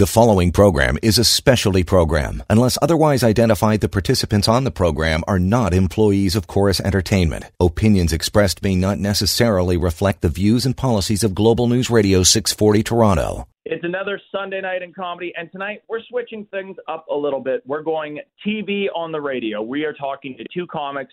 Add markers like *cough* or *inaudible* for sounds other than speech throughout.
The following program is a specialty program. Unless otherwise identified, the participants on the program are not employees of Corus Entertainment. Opinions expressed may not necessarily reflect the views and policies of Global News Radio 640 Toronto. It's another Sunday night in comedy, and tonight we're switching things up a little bit. We're going TV on the radio. We are talking to two comics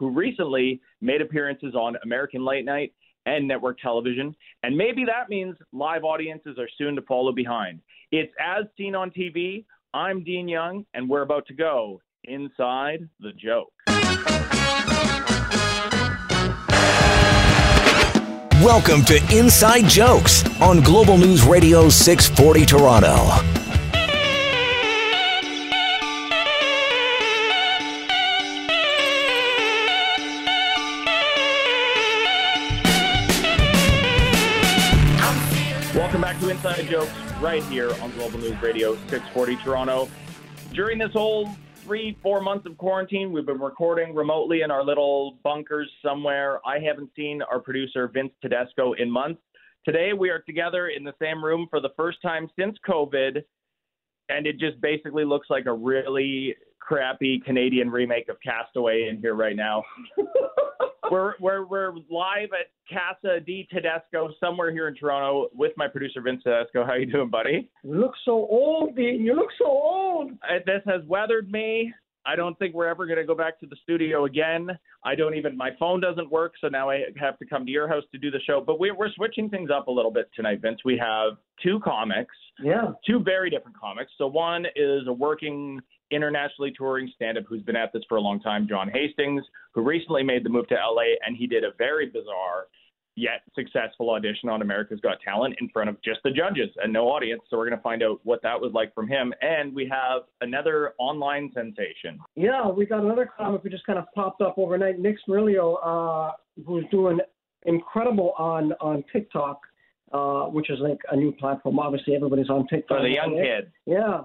who recently made appearances on American Late Night and network television, and maybe that means live audiences are soon to follow behind. It's As Seen on TV. I'm Dean Young, and we're about to go inside the joke. Welcome to Inside Jokes on Global News Radio 640 Toronto. Inside Jokes right here on Global News Radio 640 Toronto. During this whole three, four months of quarantine, we've been recording remotely in our little bunkers somewhere. I haven't seen our producer, Vince Tedesco, in months. Today, we are together in the same room for the first time since COVID, and it just basically looks like a really crappy Canadian remake of Castaway in here right now. *laughs* we're, we're, we're live at Casa di Tedesco somewhere here in Toronto with my producer Vince Tedesco. How you doing, buddy? You look so old, Dean. You look so old. Uh, This has weathered me. I don't think we're ever going to go back to the studio again. I don't even, my phone doesn't work, so now I have to come to your house to do the show. But we're, we're switching things up a little bit tonight, Vince. We have two comics, Yeah. two very different comics. So one is a working internationally touring stand-up who's been at this for a long time, John Hastings, who recently made the move to LA, and he did a very bizarre yet successful audition on America's Got Talent in front of just the judges and no audience. So we're going to find out what that was like from him. And we have another online sensation. Yeah, we got another comic who just kind of popped up overnight. Nick Smeriglio, uh, who's doing incredible on on TikTok, uh, which is like a new platform. Obviously, everybody's on TikTok. For the young kid. Yeah.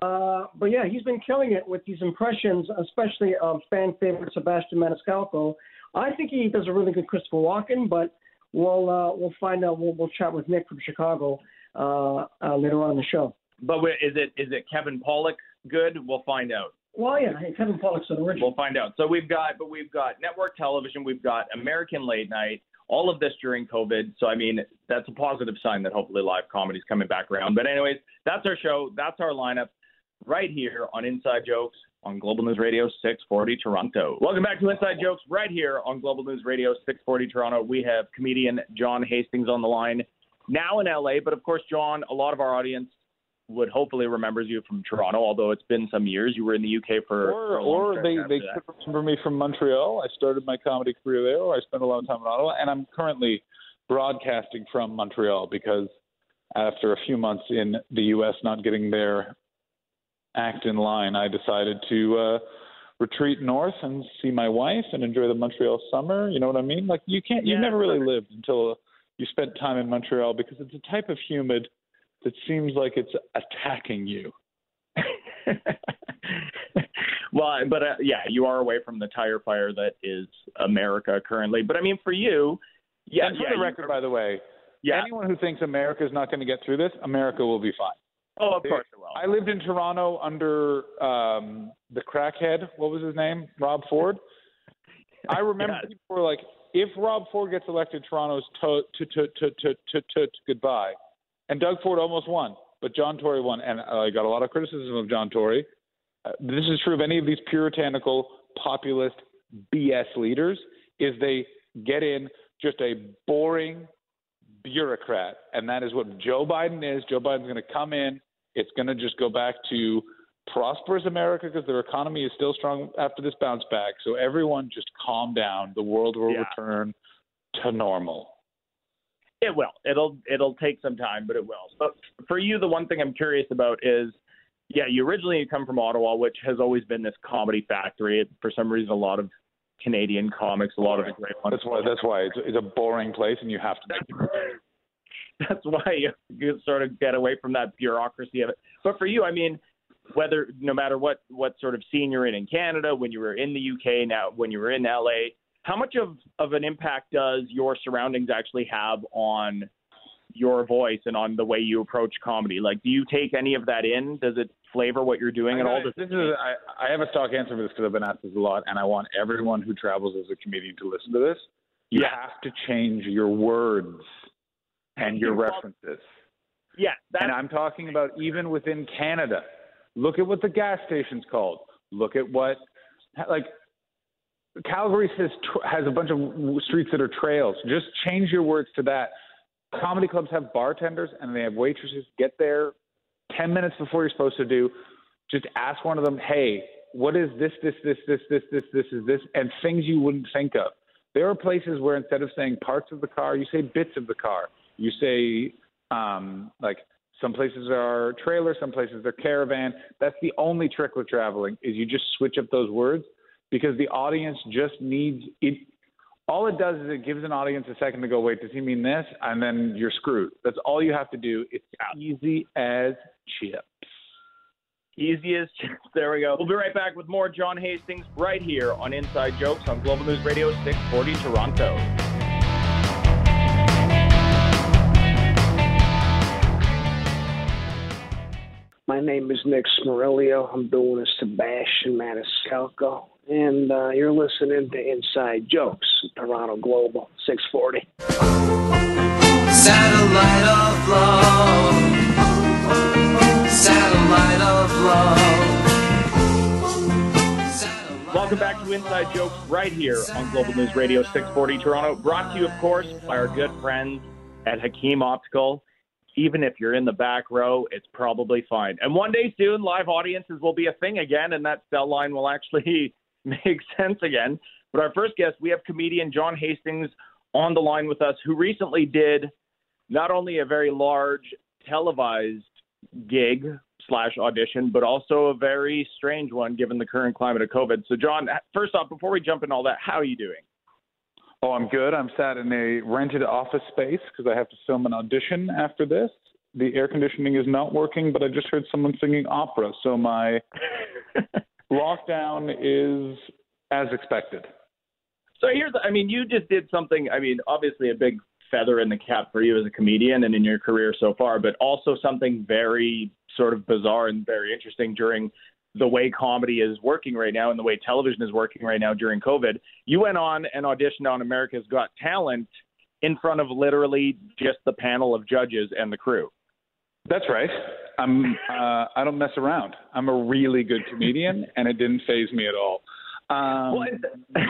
Uh, but yeah, he's been killing it with these impressions, especially of fan favorite Sebastian Maniscalco. I think he does a really good Christopher Walken, but we'll uh, we'll find out. We'll, we'll chat with Nick from Chicago uh, uh, later on in the show. But is it is it Kevin Pollak good? We'll find out. Well, yeah, hey, Kevin Pollak's an original. We'll find out. So we've got, but we've got network television, we've got American late night, all of this during COVID. So I mean, that's a positive sign that hopefully live comedy's coming back around. But anyways, that's our show. That's our lineup right here on Inside Jokes on Global News Radio 640 Toronto. Welcome back to Inside Jokes right here on Global News Radio 640 Toronto. We have comedian John Hastings on the line now in LA, but of course, John, a lot of our audience would hopefully remembers you from Toronto, although it's been some years. You were in the UK for, or for or they they that. could remember me from Montreal. I started my comedy career there. Or I spent a lot of time in Ottawa, and I'm currently broadcasting from Montreal because after a few months in the U.S. not getting their act in line, I decided to uh, retreat north and see my wife and enjoy the Montreal summer. You know what I mean? Like you can't, you've Yeah, never really lived until you spent time in Montreal because it's a type of humid that seems like it's attacking you. *laughs* well, but uh, yeah, you are away from the tire fire that is America currently. But I mean, for you, yeah, and for yeah, the you- record, by the way, yeah. anyone who thinks America is not going to get through this, America will be fine. Oh, of course it will. I lived in Toronto under um, the crackhead. What was his name? Rob Ford. I *laughs* remember Yes. people were like, if Rob Ford gets elected, Toronto's to to to to to to, to, goodbye. And Doug Ford almost won, but John Tory won, and I got a lot of criticism of John Tory. Uh, this is true of any of these puritanical, populist BS leaders. Is they get in just a boring bureaucrat, and that is what Joe Biden is. Joe Biden's going to come in. It's going to just go back to prosperous America because their economy is still strong after this bounce back. So everyone just calm down. The world will Yeah. return to normal. It will. It'll it'll take some time, but it will. But for you, the one thing I'm curious about is, yeah, you originally come from Ottawa, which has always been this comedy factory. For some reason, a lot of Canadian comics, a lot of the great ones. That's why. That's why it's, it's a boring place, and you have to. *laughs* That's why you, you sort of get away from that bureaucracy of it. But for you, I mean, whether no matter what what sort of scene you're in in Canada, when you were in the UK, now when you were in LA, how much of of an impact does your surroundings actually have on your voice and on the way you approach comedy? Like, do you take any of that in? Does it flavor what you're doing at all? This is I, I have a stock answer for this because I've been asked this a lot, and I want everyone who travels as a comedian to listen to this. You Yeah. have to change your words and your references. Yeah, And I'm talking about even within Canada. Look at what the gas station's called. Look at what, like, Calgary says tr- has a bunch of streets that are trails. Just change your words to that. Comedy clubs have bartenders and they have waitresses. Get there 10 minutes before you're supposed to do. Just ask one of them, hey, what is this, this, this, this, this, this, this, is this, and things you wouldn't think of. There are places where instead of saying parts of the car, you say bits of the car. You say, um, like, some places are trailer, some places are caravan. That's the only trick with traveling is you just switch up those words because the audience just needs it. All it does is it gives an audience a second to go, wait, does he mean this? And then you're screwed. That's all you have to do. It's easy as chips. easy as chips. There we go. We'll be right back with more John Hastings right here on Inside Jokes on Global News Radio 640 Toronto. My name is Nick Smeriglio. I'm doing a Sebastian Maniscalco, and uh, you're listening to Inside Jokes, Toronto Global 640. Satellite of love. Satellite of love. Satellite Welcome back to Inside Jokes right here on Global News Radio 640 Toronto. Brought to you, of course, by our good friends at Hakim Optical. Even if you're in the back row, it's probably fine. And one day soon, live audiences will be a thing again, and that cell line will actually *laughs* make sense again. But our first guest, we have comedian John Hastings on the line with us, who recently did not only a very large televised gig slash audition, but also a very strange one given the current climate of COVID. So, John, first off, before we jump into all that, how are you doing? Oh, I'm good. I'm sat in a rented office space because I have to film an audition after this. The air conditioning is not working, but I just heard someone singing opera, so my *laughs* lockdown is as expected. So here's, I mean, you just did something. I mean, obviously a big feather in the cap for you as a comedian and in your career so far, but also something very sort of bizarre and very interesting during the way comedy is working right now and the way television is working right now during COVID. You went on and auditioned on America's Got Talent in front of literally just the panel of judges and the crew. That's right. I'm. Uh, I don't mess around. I'm a really good comedian, and it didn't phase me at all. Um, Well, *laughs*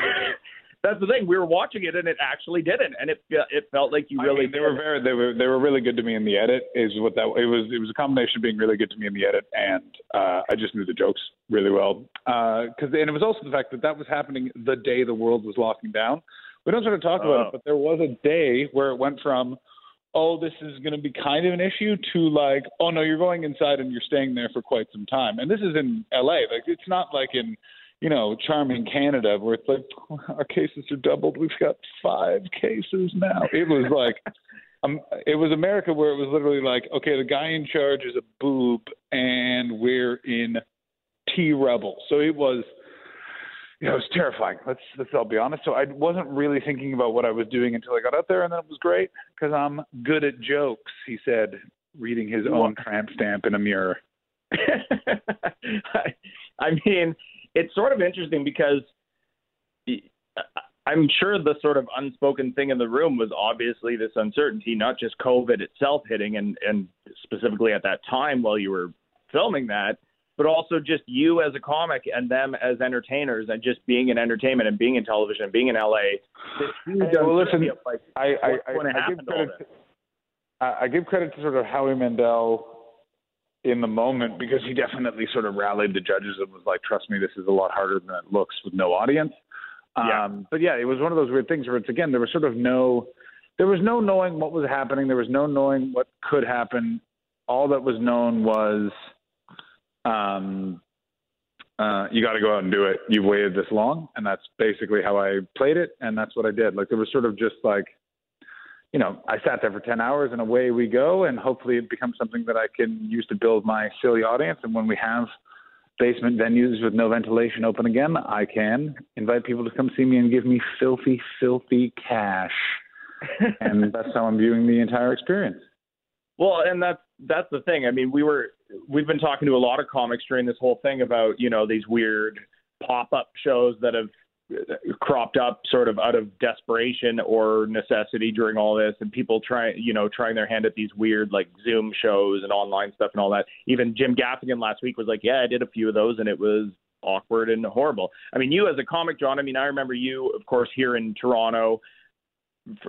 that's the thing. We were watching it and it actually didn't, and it it felt like you I really mean, they were very they were they were really good to me in the edit is what that it was it was a combination of being really good to me in the edit and uh, I just knew the jokes really well because and it was also the fact that that was happening the day the world was locking down. We don't sort of talk about Oh. it, but there was a day where it went from oh this is going to be kind of an issue to like oh no you're going inside and you're staying there for quite some time and this is in L.A. like it's not like in you know, charming Canada where it's like *laughs* our cases are doubled. We've got five cases now. It was like, *laughs* um, it was America where it was literally like, okay, the guy in charge is a boob, and we're in T rebel. So it was, you know, it was terrifying. Let's let's all be honest. So I wasn't really thinking about what I was doing until I got out there, and then it was great because I'm good at jokes. He said, reading his own tramp stamp in a mirror. *laughs* I, I mean, it's sort of interesting because I'm sure the sort of unspoken thing in the room was obviously this uncertainty, not just COVID itself hitting, and and specifically at that time while you were filming that, but also just you as a comic and them as entertainers, and just being in entertainment and being in television and being in LA. Hey, well, listen, like, I, I, I, I give credit. To, I give credit to sort of Howie Mandel in the moment because he definitely sort of rallied the judges and was like, "Trust me, this is a lot harder than it looks with no audience." Yeah. Um, but yeah, it was one of those weird things where it's again there was sort of no, there was no knowing what was happening. There was no knowing what could happen. All that was known was, um, uh, you got to go out and do it. You've waited this long, and that's basically how I played it, and that's what I did. Like there was sort of just like, you know, I sat there for ten hours, and away we go, and hopefully it becomes something that I can use to build my silly audience. And when we have basement venues with no ventilation open again, I can invite people to come see me and give me filthy, filthy cash. *laughs* and that's how I'm viewing the entire experience. Well, and that's that's the thing. I mean, we were we've been talking to a lot of comics during this whole thing about you know these weird pop up shows that have cropped up sort of out of desperation or necessity during all this and people trying you know trying their hand at these weird like zoom shows and online stuff and all that. Even jim gaffigan last week was like yeah i did a few of those and it was awkward and horrible. I mean you as a comic john i mean i remember you of course here in toronto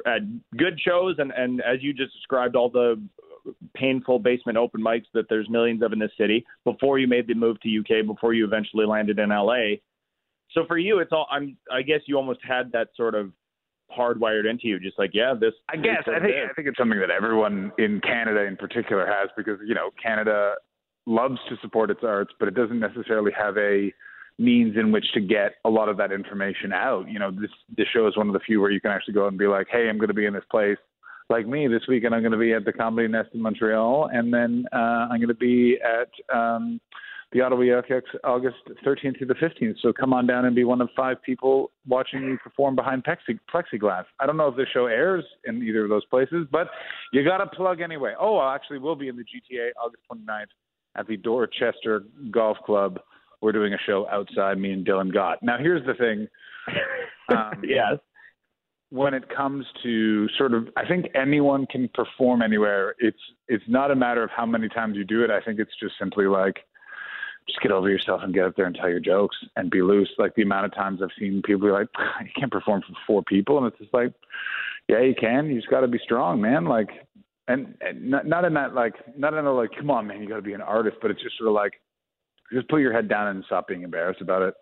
at good shows and and as you just described all the painful basement open mics that there's millions of in this city before you made the move to UK before you eventually landed in LA. So for you, it's all. I'm. I guess you almost had that sort of hardwired into you, just like yeah, this. I guess I think I think it's something that everyone in Canada in particular has because you know Canada loves to support its arts, but it doesn't necessarily have a means in which to get a lot of that information out. You know, this this show is one of the few where you can actually go and be like, hey, I'm going to be in this place. Like me, this weekend I'm going to be at the Comedy Nest in Montreal, and then uh, I'm going to be at um, the Ottawa Yokes August 13th through the 15th. So come on down and be one of five people watching me perform behind plexi- plexiglass. I don't know if the show airs in either of those places, but you got to plug anyway. Oh, I actually will be in the GTA August 29th at the Dorchester Golf Club. We're doing a show outside, me and Dylan Gott. Now, here's the thing. *laughs* Um, yes. When it comes to sort of, I think anyone can perform anywhere. It's it's not a matter of how many times you do it. I think it's just simply like just get over yourself and get up there and tell your jokes and be loose. Like the amount of times I've seen people be like, *laughs* you can't perform for four people, and it's just like, yeah, you can. You just got to be strong, man. Like, and, and not, not in that like, not in a like, come on, man, you got to be an artist, but it's just sort of like, just put your head down and stop being embarrassed about it.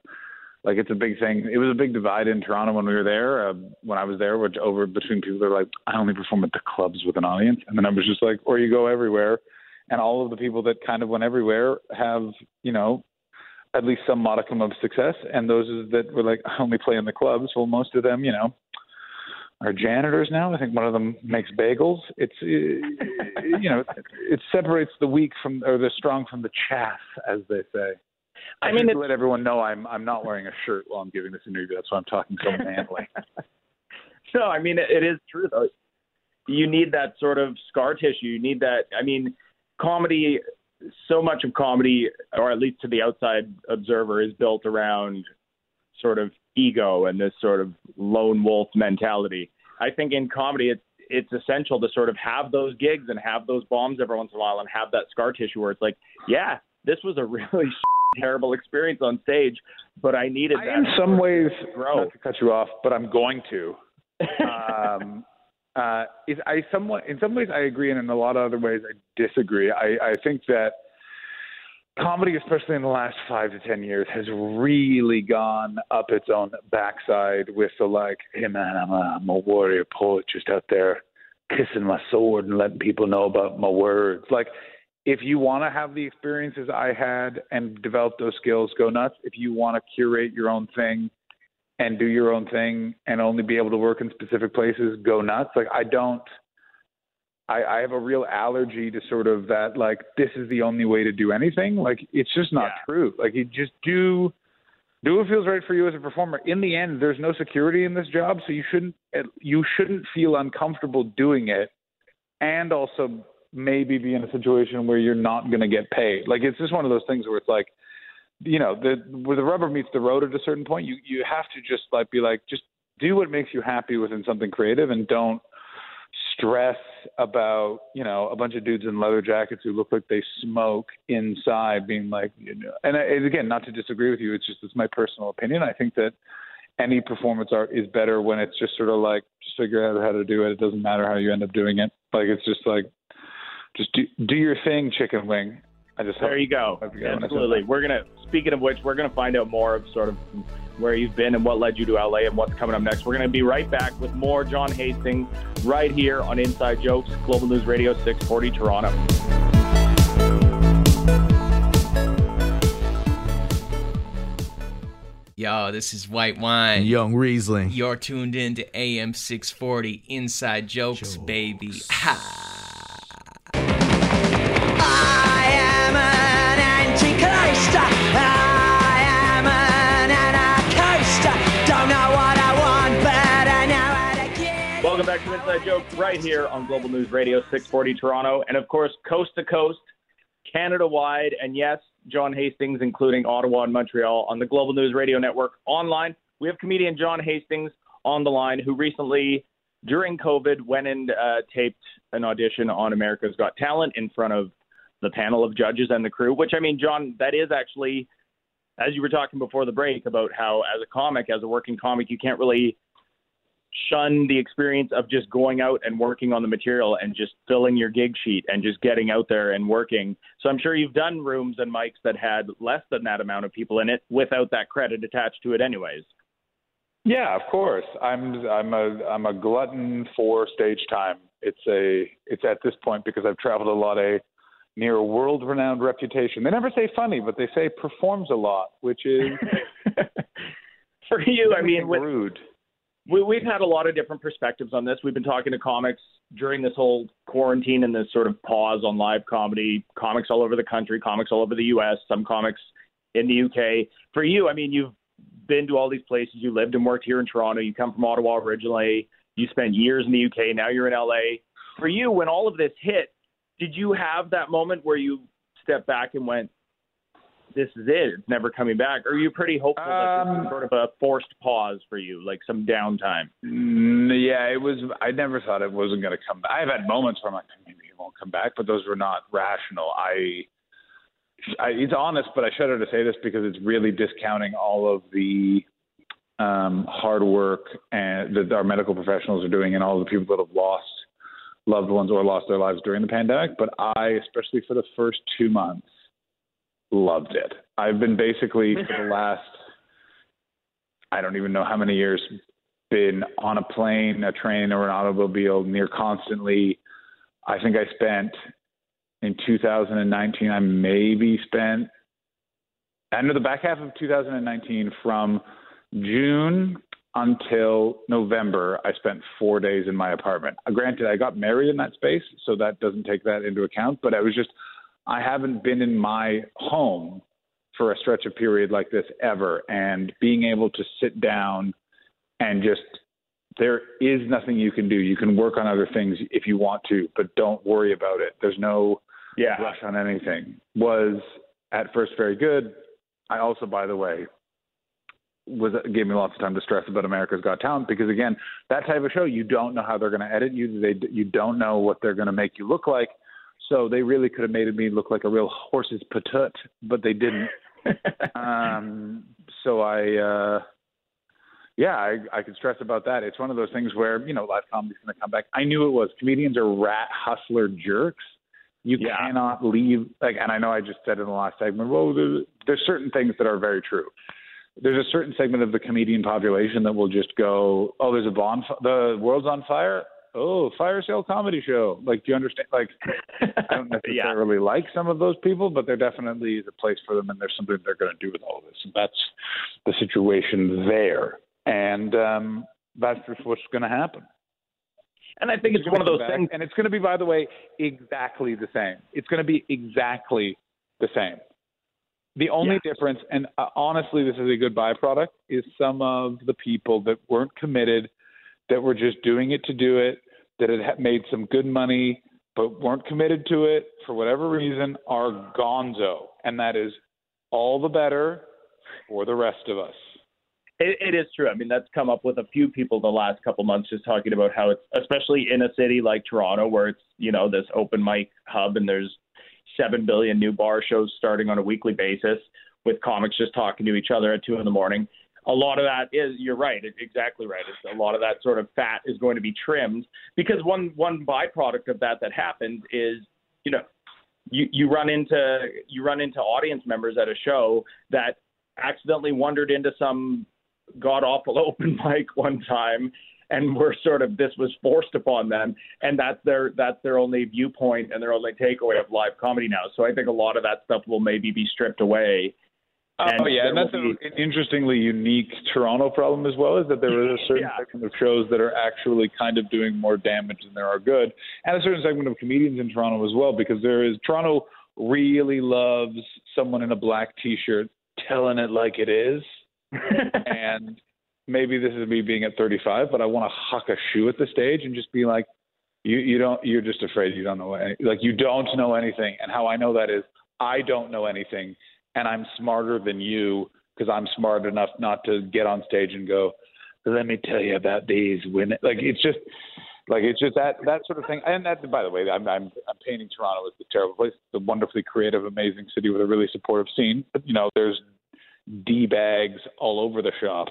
Like it's a big thing. It was a big divide in Toronto when we were there. Uh, when I was there, which over between people that are like, I only perform at the clubs with an audience, and then I was just like, or you go everywhere. And all of the people that kind of went everywhere have you know at least some modicum of success. And those that were like I only play in the clubs well most of them you know are janitors now. I think one of them makes bagels. It's uh, you know it separates the weak from or the strong from the chaff as they say I, I mean, to let everyone know I'm I'm not wearing a shirt while I'm giving this interview. That's why I'm talking so manly. *laughs* no, I mean it, it is true though. You need that sort of scar tissue. You need that. I mean, comedy, so much of comedy, or at least to the outside observer, is built around sort of ego and this sort of lone wolf mentality. I think in comedy, it's it's essential to sort of have those gigs and have those bombs every once in a while and have that scar tissue where it's like, yeah, this was a *laughs* really terrible experience on stage, but I needed that. in some ways, not to cut you off, but I'm going to. *laughs* um, uh, is I somewhat in some ways I agree, and in a lot of other ways I disagree. I, I think that comedy, especially in the last five to ten years, has really gone up its own backside with the like, hey man, I'm a, I'm a warrior poet just out there kissing my sword and letting people know about my words. Like, if you want to have the experiences I had and develop those skills, go nuts. If you want to curate your own thing and do your own thing and only be able to work in specific places, go nuts. Like I don't I, I have a real allergy to sort of that like this is the only way to do anything. Like it's just not yeah. true. Like you just do do what feels right for you as a performer. In the end, there's no security in this job, so you shouldn't you shouldn't feel uncomfortable doing it, and also maybe be in a situation where you're not going to get paid. Like it's just one of those things where it's like you know, the where the rubber meets the road at a certain point, you you have to just like be like, just do what makes you happy within something creative, and don't stress about you know a bunch of dudes in leather jackets who look like they smoke inside, being like, you know, and, and again, not to disagree with you, it's just it's my personal opinion. I think that any performance art is better when it's just sort of like just figure out how to do it. It doesn't matter how you end up doing it. Like it's just like just do do your thing, chicken wing. I just there you go. Absolutely. We're gonna. Speaking of which, we're gonna find out more of sort of where you've been and what led you to LA and what's coming up next. We're gonna be right back with more John Hastings right here on Inside Jokes, Global News Radio 640 Toronto. Yo, this is White Wine. Young Riesling. You're tuned in to AM 640 Inside Jokes, Jokes. baby. Ha. Welcome back to Inside Joke right here on Global News Radio 640 Toronto. And of course, coast to coast, Canada wide. And yes, John Hastings, including Ottawa and Montreal, on the Global News Radio Network online. We have comedian John Hastings on the line who recently, during COVID, went and uh, taped an audition on America's Got Talent in front of the panel of judges and the crew, which I mean, John, that is actually, as you were talking before the break about how, as a comic, as a working comic, you can't really shun the experience of just going out and working on the material and just filling your gig sheet and just getting out there and working. So I'm sure you've done rooms and mics that had less than that amount of people in it without that credit attached to it anyways. Yeah, of course. I'm I'm a I'm a glutton for stage time. It's a it's at this point because I've traveled a lot near a world renowned reputation. They never say funny, but they say performs a lot, which is *laughs* for you. I mean, with, rude. we, we've had a lot of different perspectives on this. We've been talking to comics during this whole quarantine and this sort of pause on live comedy. Comics all over the country, comics all over the U.S., some comics in the UK. For you, I mean, you've been to all these places. You lived and worked here in Toronto. You come from Ottawa originally. You spent years in the UK. Now you're in LA. For you, when all of this hit, did you have that moment where you stepped back and went, "This is it. It's never coming back"? Or are you pretty hopeful that this Um, is sort of a forced pause for you, like some downtime? Mm, yeah, it was. I never thought it wasn't going to come back. I've had moments where I'm like, maybe it won't come back, but those were not rational. I, I it's honest, but I shudder to say this because it's really discounting all of the um, hard work and that our medical professionals are doing, and all the people that have lost loved ones or lost their lives during the pandemic. But I, especially for the first two months, loved it. I've been basically for the *laughs* last I don't even know how many years been on a plane, a train, or an automobile near constantly. I think I spent in 2019. I maybe spent under the back half of 2019 from June until November. I spent four days in my apartment. Uh, Granted, I got married in that space, so that doesn't take that into account. But I was just I haven't been in my home for a stretch of period like this ever and being able to sit down and just there is nothing you can do you can work on other things if you want to but don't worry about it there's no Yeah. rush on anything was at first very good i also by the way was gave me lots of time to stress about america's got talent because again that type of show you don't know how they're going to edit you they you don't know what they're going to make you look like so they really could have made me look like a real horse's patut but they didn't *laughs* um, so I, uh, yeah, I, I could stress about that. It's one of those things where you know live comedy's going to come back. I knew it was. Comedians are rat hustler jerks. You Yeah. cannot leave like, and I know I just said in the last segment. Well, there's, there's certain things that are very true. There's a certain segment of the comedian population that will just go, "Oh, there's a bond. The world's on fire. Oh, fire sale comedy show." Like, do you understand? Like, *laughs* I don't yeah. necessarily like some of those people, but there definitely is a place for them, and there's something they're going to do with all of this. And that's the situation there, and um, that's just what's going to happen. And I think it's gonna one of those back, things. and it's going to be, by the way, exactly the same. It's going to be exactly the same. The only difference, and uh, honestly, this is a good byproduct, is some of the people that weren't committed, that were just doing it to do it, that had made some good money, but weren't committed to it for whatever reason, are gonzo. And that is all the better for the rest of us. It, it is true. I mean, that's come up with a few people the last couple months, just talking about how it's, especially in a city like Toronto, where it's you know this open mic hub, and there's seven billion new bar shows starting on a weekly basis, with comics just talking to each other at two in the morning. A lot of that is you're right, exactly right. It's a lot of that sort of fat is going to be trimmed because one one byproduct of that that happens is you know you you run into you run into audience members at a show that accidentally wandered into some god awful *laughs* open mic one time and were sort of this was forced upon them and that's their that's their only viewpoint and their only takeaway of live comedy now so i think a lot of that stuff will maybe be stripped away Oh yeah, and that's a, an interestingly unique Toronto problem as well. Is that there is a certain Yeah. segment of shows that are actually kind of doing more damage than there are good, and a certain segment of comedians in Toronto as well. Because there is Toronto really loves someone in a black T-shirt telling it like it is, *laughs* and maybe this is me being at 35, but I want to huck a shoe at the stage and just be like, you you don't you're just afraid you don't know any, like you don't know anything. And how I know that is I don't know anything, and I'm smarter than you because I'm smart enough not to get on stage and go, let me tell you about these women. Like it's just like it's just that that sort of thing. And that, by the way, I'm I'm I'm painting Toronto as a terrible place. It's a wonderfully creative, amazing city with a really supportive scene. But you know, there's d bags all over the shop.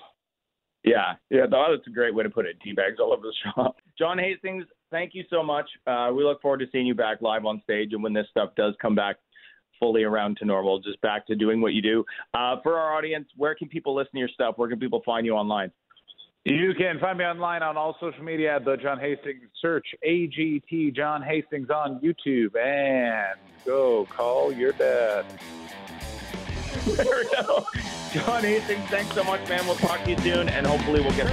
Yeah, yeah, that's a great way to put it. D bags all over the *laughs* shop. John Hastings, thank you so much. Uh, we look forward to seeing you back live on stage, and when this stuff does come back fully around to normal, just back to doing what you do. Uh, for our audience, where can people listen to your stuff? Where can people find you online? You can find me online on all social media at the John Hastings. Search AGT John Hastings on YouTube and go call your dad. *laughs* There we go. John Hastings, thanks so much, man. We'll talk to you soon, and hopefully we'll get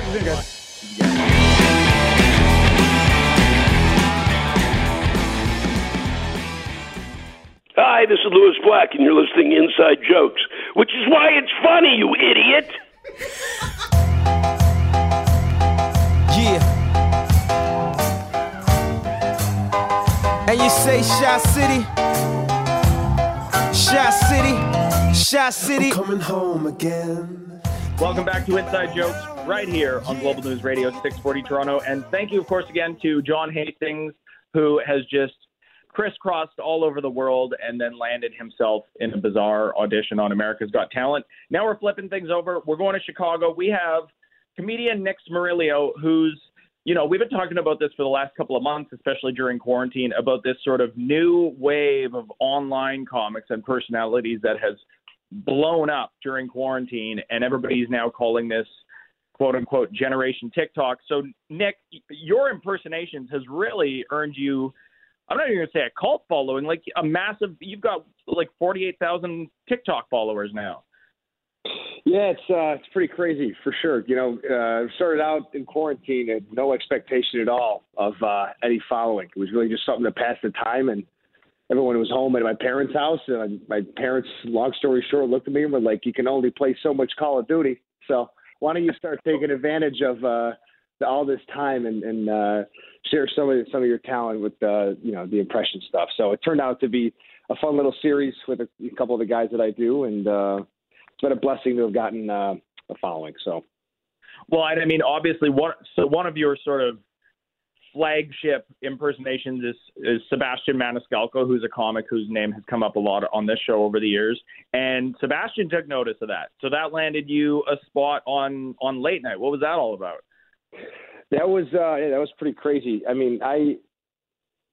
Hi, this is Lewis Black, and you're listening to Inside Jokes, which is why it's funny, you idiot. *laughs* Yeah. And you say Shy City? Shy City? Shy City? coming home again. Welcome back to Inside Jokes right here on Global News Radio 640 Toronto. And thank you, of course, again to John Hastings, who has just crisscrossed all over the world and then landed himself in a bizarre audition on America's Got Talent. Now we're flipping things over. We're going to Chicago. We have comedian Nick Smeriglio, who's you know, we've been talking about this for the last couple of months, especially during quarantine, about this sort of new wave of online comics and personalities that has blown up during quarantine, and everybody's now calling this quote unquote generation TikTok. So, Nick, your impersonations has really earned you. I'm not even gonna say a cult following, like a massive. You've got like 48,000 TikTok followers now. Yeah, it's uh, it's pretty crazy for sure. You know, uh, started out in quarantine and no expectation at all of uh, any following. It was really just something to pass the time, and everyone was home at my parents' house. And my parents, long story short, looked at me and were like, "You can only play so much Call of Duty, so why don't you start taking advantage of uh, all this time and, and uh, share some of some of your talent with uh, you know the impression stuff?" So it turned out to be a fun little series with a, a couple of the guys that I do, and uh, it's been a blessing to have gotten uh, a following. So, well, I mean, obviously, one so one of your sort of flagship impersonations is, is Sebastian Maniscalco, who's a comic whose name has come up a lot on this show over the years. And Sebastian took notice of that, so that landed you a spot on on late night. What was that all about? That was uh, yeah, that was pretty crazy. I mean, I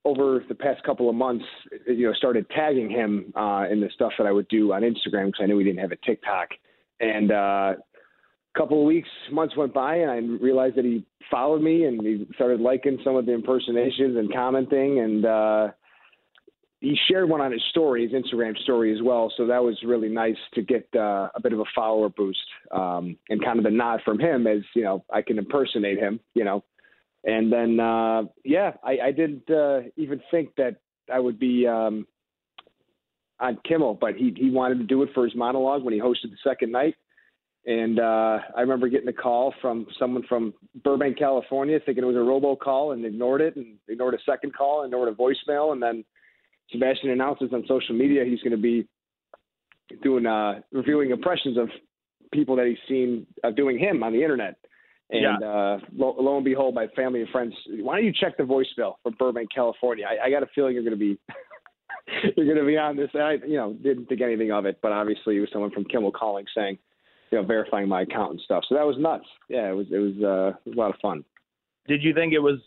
over the past couple of months, you know, started tagging him uh, in the stuff that I would do on Instagram because I knew he didn't have a TikTok. And uh, couple of weeks, months went by, and I realized that he followed me and he started liking some of the impersonations and commenting. And uh, he shared one on his story, his Instagram story as well. So that was really nice to get uh, a bit of a follower boost um, and kind of a nod from him as you know I can impersonate him, you know and then, uh, yeah, I, I didn't uh, even think that I would be um, on Kimmel, but he he wanted to do it for his monologue when he hosted the second night. And uh, I remember getting a call from someone from Burbank, California, thinking it was a robocall, and ignored it, and ignored a second call, and ignored a voicemail, and then Sebastian announces on social media he's going to be doing uh, reviewing impressions of people that he's seen uh, doing him on the internet. And Yeah. uh, lo, lo and behold, my family and friends, why don't you check the voicemail from Burbank, California? I, I got a feeling you're going to be *laughs* you're going to be on this. I, you know, didn't think anything of it, but obviously it was someone from Kimmel calling saying, you know, verifying my account and stuff. So that was nuts. Yeah, it was it was uh, it was a lot of fun. Did you think it was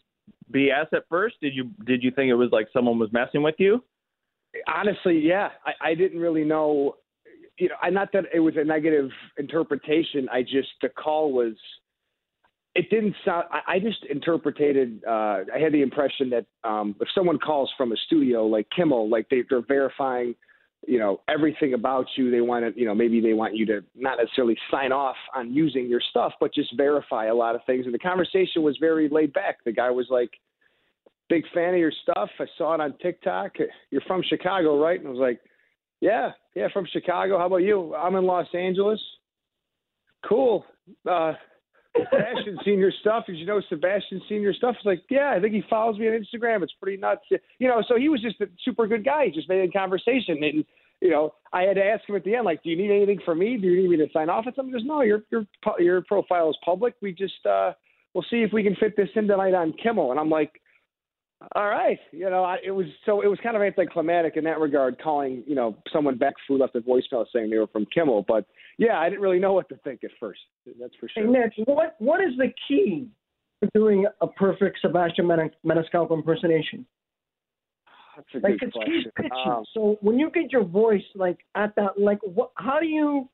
BS at first? Did you did you think it was like someone was messing with you? Honestly, yeah, I, I didn't really know. You know, I not that it was a negative interpretation. I just the call was. It didn't sound. I, I just interpreted. Uh, I had the impression that um, if someone calls from a studio like Kimmel, like they, they're verifying, you know, everything about you. They want to, you know, maybe they want you to not necessarily sign off on using your stuff, but just verify a lot of things. And the conversation was very laid back. The guy was like, "Big fan of your stuff. I saw it on TikTok. You're from Chicago, right?" And I was like, "Yeah, yeah, from Chicago. How about you? I'm in Los Angeles. Cool. Uh, Sebastian Senior stuff. Did you know Sebastian Senior stuff? It's like, yeah, I think he follows me on Instagram. It's pretty nuts. You know, so he was just a super good guy. He just made a conversation. And, you know, I had to ask him at the end, like, do you need anything from me? Do you need me to sign off at something? He goes, no, your, your, your profile is public. We just, uh, we'll see if we can fit this in tonight on Kimmel. And I'm like, all right, you know, I, it was so it was kind of anticlimactic in that regard, calling you know someone back who left a voicemail saying they were from Kimmel, but yeah, I didn't really know what to think at first. That's for sure. Hey, Nick, what what is the key to doing a perfect Sebastian Men- Maniscalco impersonation? That's a Like good it's question. he's pitchy. Um, so when you get your voice like at that, like what? How do you?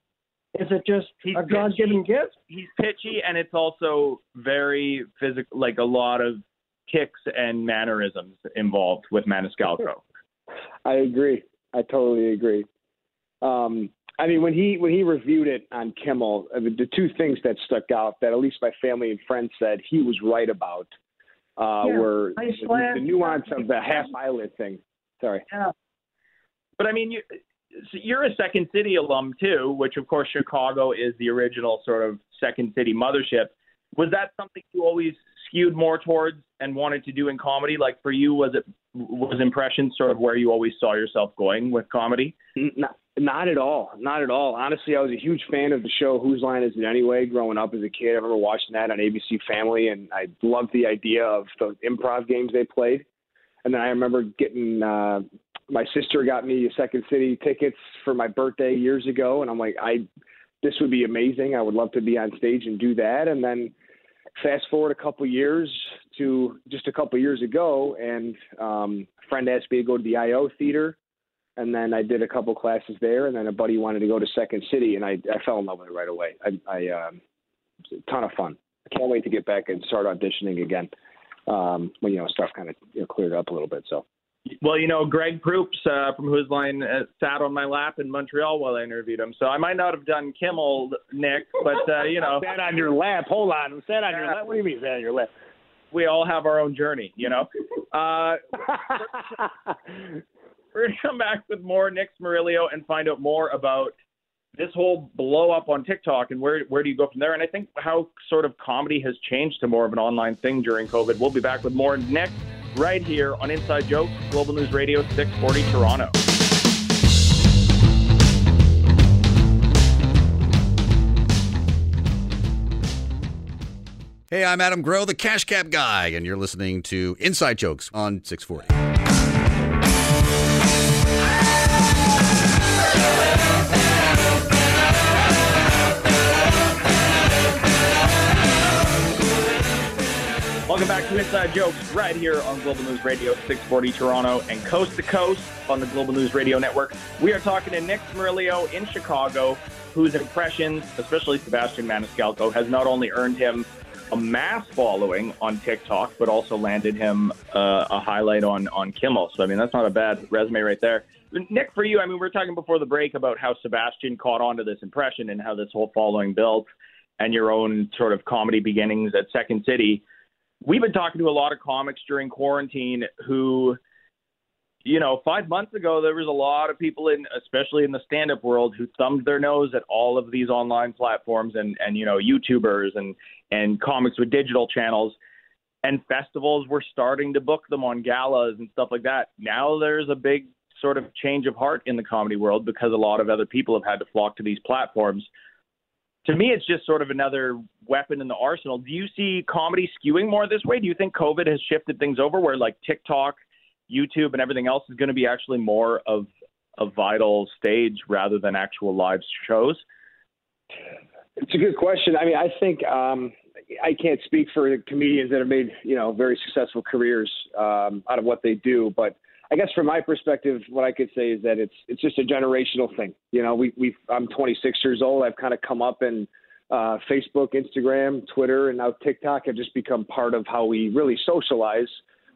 Is it just He's a God-given gift? He's pitchy, and it's also very physical, like a lot of ticks and mannerisms involved with Maniscalco. *laughs* I agree. I totally agree. Um, I mean, when he when he reviewed it on Kimmel, I mean, the two things that stuck out that at least my family and friends said he was right about uh, Yeah, were the, the nuance of the half eyelid thing. Sorry. Yeah. But I mean, you, so you're a Second City alum too, which of course Chicago is the original sort of Second City mothership. Was that something you always skewed more towards and wanted to do in comedy? Like for you, was it was impression sort of where you always saw yourself going with comedy? Not, not at all. Not at all. Honestly, I was a huge fan of the show Whose Line Is It Anyway growing up as a kid. I remember watching that on ABC Family, and I loved the idea of the improv games they played. And then I remember getting uh, my sister got me Second City tickets for my birthday years ago, and I'm like, I this would be amazing. I would love to be on stage and do that. And then fast forward a couple years to just a couple years ago, and um, a friend asked me to go to the IO theater and then I did a couple classes there, and then a buddy wanted to go to Second City, and I, I fell in love with it right away. I, I um, a ton of fun. I can't wait to get back and start auditioning again um, when you know stuff kind of you know, cleared up a little bit. So Well, you know, Greg Proops uh, from Whose Line uh, sat on my lap in Montreal while I interviewed him. So I might not have done Kimmel, Nick, but uh, you know, *laughs* sat on your lap. Hold on, sat on your lap. What do you mean sat on your lap? we all have our own journey, you know. *laughs* Uh, *laughs* we're gonna come back with more Nick Smeriglio and find out more about this whole blow up on TikTok and where where do you go from there? And I think how sort of comedy has changed to more of an online thing during COVID. We'll be back with more Nick right here on Inside Jokes, Global News Radio 640 Toronto. Hey, I'm Adam Growe, the Cash Cab Guy, and you're listening to Inside Jokes on 640. Inside Jokes right here on Global News Radio 640 Toronto and coast to coast on the Global News Radio Network. We are talking to Nick Smeriglio in Chicago, whose impressions, especially Sebastian Maniscalco, has not only earned him a mass following on TikTok, but also landed him uh, a highlight on, on Kimmel. So, I mean, that's not a bad resume right there. Nick, for you, I mean, we were talking before the break about how Sebastian caught on to this impression and how this whole following built and your own sort of comedy beginnings at Second City we've been talking to a lot of comics during quarantine who you know five months ago there was a lot of people in especially in the stand up world who thumbed their nose at all of these online platforms and and you know youtubers and and comics with digital channels. And festivals were starting to book them on galas and stuff like that. Now there's a big sort of change of heart in the comedy world because a lot of other people have had to flock to these platforms to me, it's just sort of another weapon in the arsenal. Do you see comedy skewing more this way? Do you think COVID has shifted things over where like TikTok, YouTube, and everything else is going to be actually more of a vital stage rather than actual live shows? It's a good question. I mean, I think um, I can't speak for the comedians that have made you know very successful careers um, out of what they do, but I guess from my perspective, what I could say is that it's it's just a generational thing. You know, we we I'm 26 years old. I've kind of come up and uh, Facebook, Instagram, Twitter, and now TikTok have just become part of how we really socialize.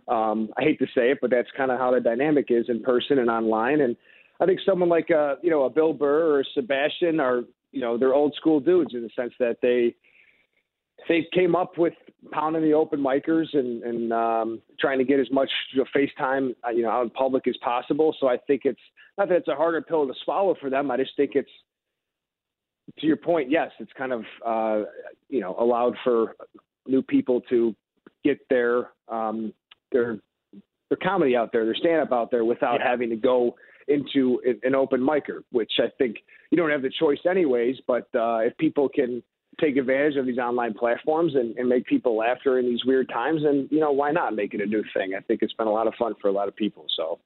Um, I hate to say it, but that's kind of how the dynamic is in person and online. And I think someone like a you know a Bill Burr or Sebastian are you know they're old school dudes in the sense that they they came up with pounding the open micers and, and um, trying to get as much you know, FaceTime uh, you know out in public as possible. So I think it's not that it's a harder pill to swallow for them. I just think it's to your point, yes, it's kind of uh, you know allowed for new people to get their um, their their comedy out there, their stand up out there without Yeah. having to go into an- an open micer, which I think you don't have the choice anyways. But uh, if people can take advantage of these online platforms and, and make people laugh during these weird times, and you know why not make it a new thing? I think it's been a lot of fun for a lot of people. So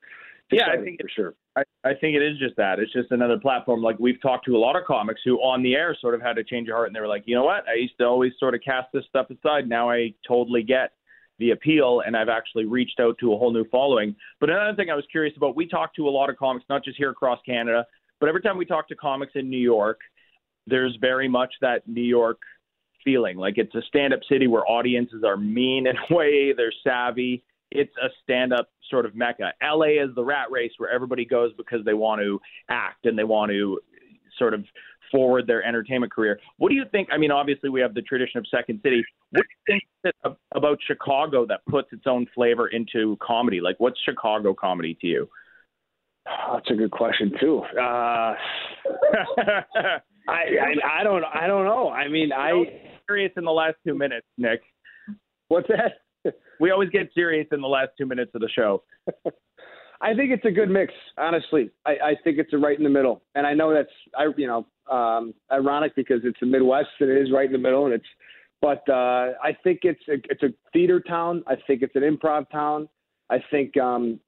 Yeah, I think for sure. I, I think it is just that. It's just another platform. Like we've talked to a lot of comics who on the air sort of had to change their heart and they were like, you know what? I used to always sort of cast this stuff aside. Now I totally get the appeal and I've actually reached out to a whole new following. But another thing I was curious about, we talk to a lot of comics, not just here across Canada, but every time we talk to comics in New York, there's very much that New York feeling. Like it's a stand up city where audiences are mean in a *laughs* way, they're savvy. It's a stand up sort of mecca. LA is the rat race where everybody goes because they want to act and they want to sort of forward their entertainment career. What do you think? I mean, obviously, we have the tradition of Second City. What do you think about Chicago that puts its own flavor into comedy? Like, what's Chicago comedy to you? Oh, that's a good question too. Uh, *laughs* I, I I don't I don't know. I mean I serious in the last two minutes, Nick. What's that? We always get serious in the last two minutes of the show. *laughs* I think it's a good mix, honestly. I, I think it's a right in the middle, and I know that's I you know um, ironic because it's the Midwest and it is right in the middle, and it's. But uh, I think it's a, it's a theater town. I think it's an improv town. I think um,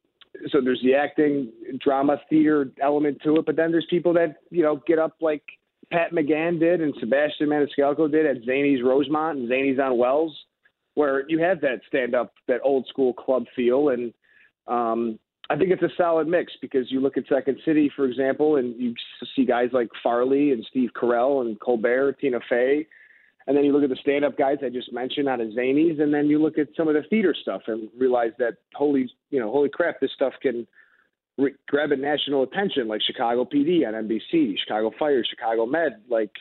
so. There's the acting, drama, theater element to it, but then there's people that you know get up like Pat McGann did and Sebastian Maniscalco did at Zanies Rosemont and Zanies on Wells, where you have that stand up, that old school club feel, and um, I think it's a solid mix because you look at Second City, for example, and you see guys like Farley and Steve Carell and Colbert, Tina Fey, and then you look at the stand-up guys I just mentioned out of Zanies, and then you look at some of the theater stuff and realize that holy, you know, holy crap, this stuff can re- grab a national attention, like Chicago PD on NBC, Chicago Fire, Chicago Med. Like,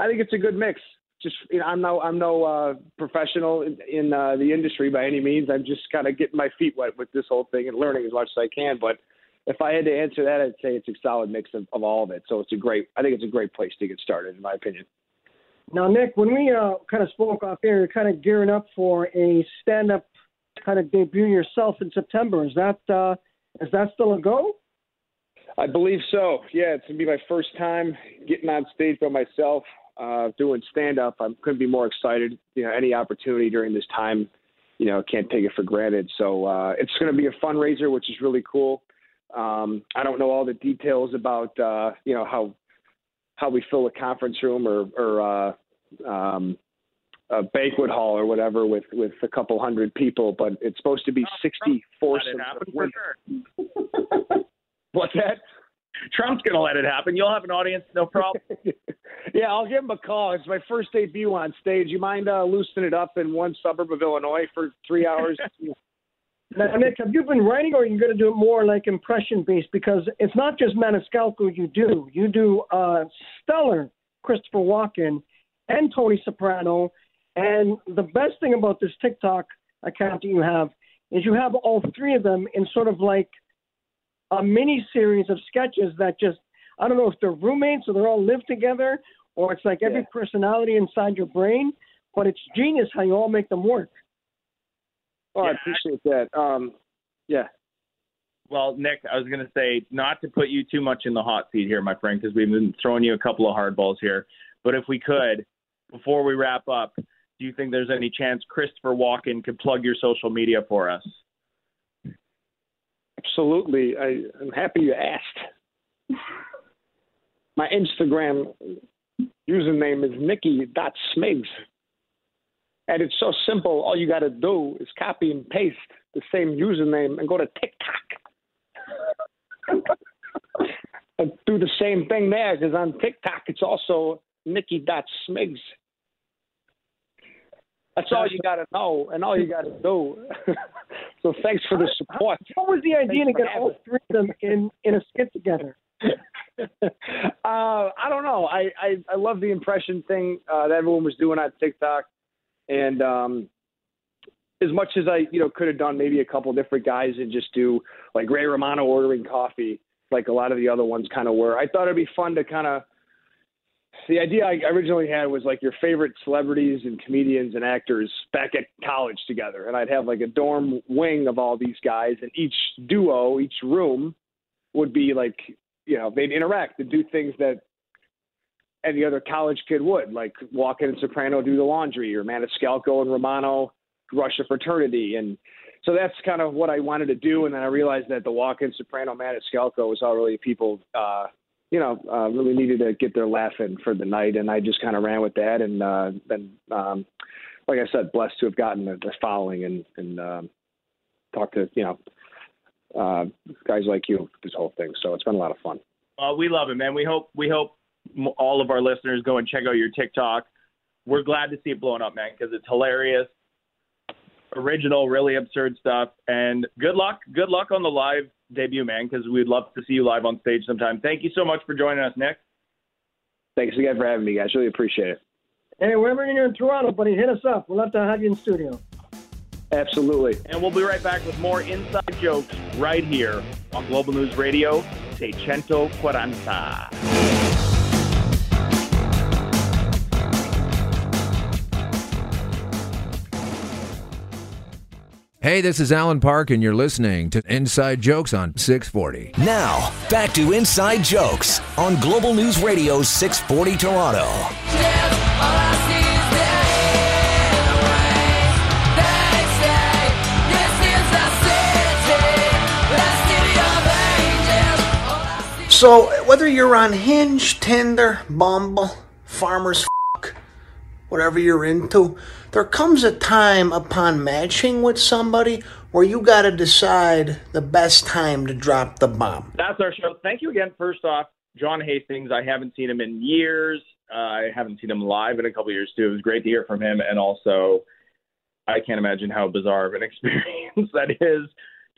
I think it's a good mix. Just, you know, I'm no, I'm no uh, professional in, in uh, the industry by any means. I'm just kind of getting my feet wet with this whole thing and learning as much as I can. But if I had to answer that, I'd say it's a solid mix of, of all of it. So it's a great, I think it's a great place to get started, in my opinion. Now, Nick, when we uh, kind of spoke off air, you're kind of gearing up for a stand-up kind of debut yourself in September. Is that uh, is that still a go? I believe so. Yeah, it's gonna be my first time getting on stage by myself, uh, doing stand up. I couldn't be more excited. You know, any opportunity during this time, you know, can't take it for granted. So uh, it's gonna be a fundraiser, which is really cool. Um, I don't know all the details about uh, you know how how we fill a conference room or or uh, um, a banquet hall or whatever with with a couple hundred people, but it's supposed to be sixty four. Let it happen for sure. *laughs* What's that? Trump's going to let it happen. You'll have an audience, no problem. *laughs* yeah, I'll give him a call. It's my first debut on stage. You mind uh, loosening it up in one suburb of Illinois for three hours? *laughs* Now, Nick, have you been writing, or are you going to do it more like impression based? Because it's not just Maniscalco you do. You do uh, stellar Christopher Walken and Tony Soprano. And the best thing about this TikTok account that you have is you have all three of them in sort of like a mini series of sketches that just I don't know if they're roommates or they're all live together or it's like every personality inside your brain, but it's genius how you all make them work. Oh, I appreciate that. Um, yeah. Well, Nick, I was going to say not to put you too much in the hot seat here, my friend, because we've been throwing you a couple of hardballs here. But if we could, before we wrap up, do you think there's any chance Christopher Walken could plug your social media for us? Absolutely. I, I'm happy you asked. My Instagram username is Nicky.Smigs. And it's so simple. All you got to do is copy and paste the same username and go to TikTok. and do the same thing there because on TikTok it's also Nicky.Smigs. That's all you got to know and all you got to do. *laughs* so thanks for the support. What was the idea to Thanks for get all three of them in, in a skit together? *laughs* uh, I don't know. I, I, I love the impression thing uh, that everyone was doing on TikTok, and um, as much as I you know could have done maybe a couple different guys and just do like Ray Romano ordering coffee, like a lot of the other ones kind of were. I thought it'd be fun to kind of the idea I originally had was like your favorite celebrities and comedians and actors back at college together, and I'd have like a dorm wing of all these guys, and each duo, each room, would be like you know they'd interact and do things that any other college kid would, like Walken and Soprano do the laundry, or Maniscalco and Romano rush a fraternity, and so that's kind of what I wanted to do. And then I realized that the Walken, Soprano, Maniscalco was all really people, uh, you know, uh, really needed to get their laugh in for the night, and I just kind of ran with that, and uh, then, um, like I said, blessed to have gotten the, following and and um, talk to you know uh, guys like you this whole thing. So it's been a lot of fun. Uh, we love it, man. We hope we hope all of our listeners go and check out your TikTok. We're glad to see it blowing up, man, because it's hilarious, original, really absurd stuff. And good luck, good luck on the live debut, man, because we'd love to see you live on stage sometime. Thank you so much for joining us, Nick. Thanks again for having me, guys. Really appreciate it. Hey, wherever you're in Toronto, buddy, hit us up. We'd love to have you in studio. Absolutely. And we'll be right back with more inside jokes right here on Global News Radio, 640. Hey, this is Alan Park, and you're listening to Inside Jokes on 640. Now, back to Inside Jokes on Global News Radio 640 Toronto. So, whether you're on Hinge, Tinder, Bumble, Farmer's F, whatever you're into, there comes a time upon matching with somebody where you got to decide the best time to drop the bomb. That's our show. Thank you again. First off, John Hastings. I haven't seen him in years. Uh, I haven't seen him live in a couple years too. It was great to hear from him, and also, I can't imagine how bizarre of an *laughs* experience that is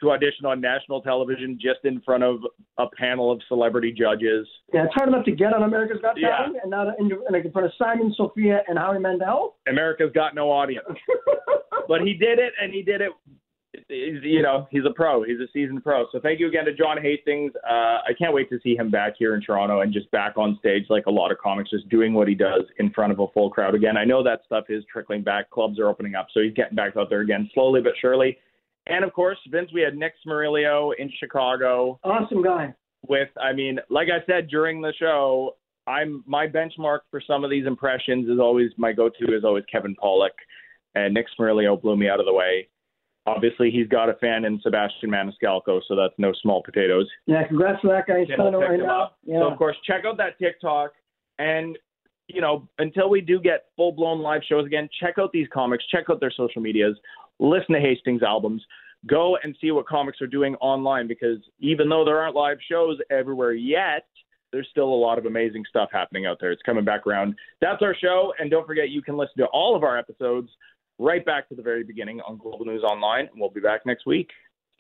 to audition on national television just in front of a panel of celebrity judges. Yeah, it's hard enough to get on America's Got Yeah. Talent, and now in, in, in front of Simon, Sofia, and Howie Mandel. America's got no audience. *laughs* but he did it, and he did it. He's, you know, he's a pro. He's a seasoned pro. So thank you again to John Hastings. Uh, I can't wait to see him back here in Toronto and just back on stage like a lot of comics, just doing what he does in front of a full crowd again. I know that stuff is trickling back. Clubs are opening up, so he's getting back out there again, slowly but surely. And of course, Vince, we had Nick Smeriglio in Chicago. Awesome guy. With, I mean, like I said during the show, I'm my benchmark for some of these impressions is always my go-to is always Kevin Pollak, and Nick Smeriglio blew me out of the way. Obviously, he's got a fan in Sebastian Maniscalco, so that's no small potatoes. Yeah, congrats to that guy. He's Tim killing it picked right now. Yeah. So of course, check out that TikTok, and you know, until we do get full blown live shows again, check out these comics, check out their social medias, listen to Hastings albums, go and see what comics are doing online because even though there aren't live shows everywhere yet. There's still a lot of amazing stuff happening out there. It's coming back around. That's our show. And don't forget, you can listen to all of our episodes right back to the very beginning on Global News Online. And we'll be back next week.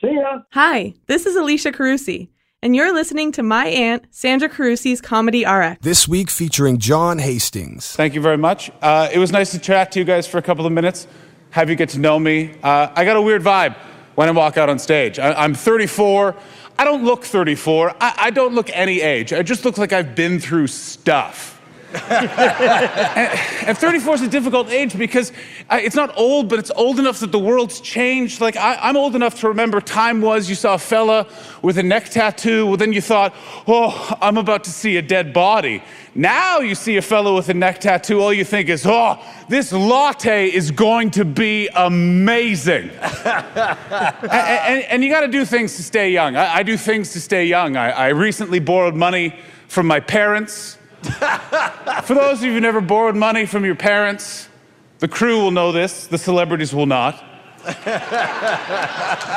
See ya. Hi, this is Alicia Carusi, and you're listening to my aunt, Sandra Carusi's Comedy RX. This week featuring John Hastings. Thank you very much. Uh, it was nice to chat to you guys for a couple of minutes, have you get to know me. Uh, I got a weird vibe when I walk out on stage. I, I'm 34. I don't look 34. I, I don't look any age. I just look like I've been through stuff. *laughs* and, and 34 is a difficult age because uh, it's not old, but it's old enough that the world's changed. Like, I, I'm old enough to remember time was you saw a fella with a neck tattoo, well, then you thought, oh, I'm about to see a dead body. Now you see a fellow with a neck tattoo, all you think is, oh, this latte is going to be amazing. *laughs* and, and- and you got to do things to stay young. I, I do things to stay young. I, I recently borrowed money from my parents. *laughs* For those of you who never borrowed money from your parents, the crew will know this, the celebrities will not. *laughs*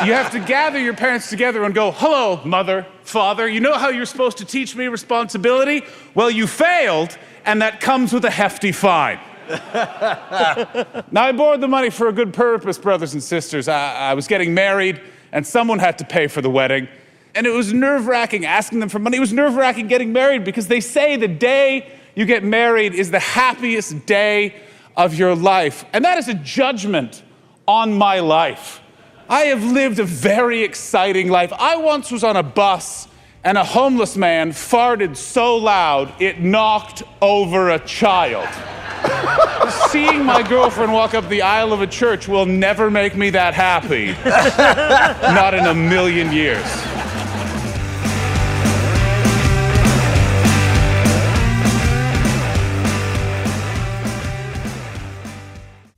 You have to gather your parents together and go, hello, mother, father. You know how you're supposed to teach me responsibility? Well, you failed, and that comes with a hefty fine. *laughs* now, I borrowed the money for a good purpose, brothers and sisters. I, I was getting married, and someone had to pay for the wedding. And it was nerve wracking asking them for money. It was nerve wracking getting married because they say the day you get married is the happiest day of your life. And that is a judgment on my life. I have lived a very exciting life. I once was on a bus and a homeless man farted so loud it knocked over a child. *laughs* Seeing my girlfriend walk up the aisle of a church will never make me that happy. *laughs* Not in a million years.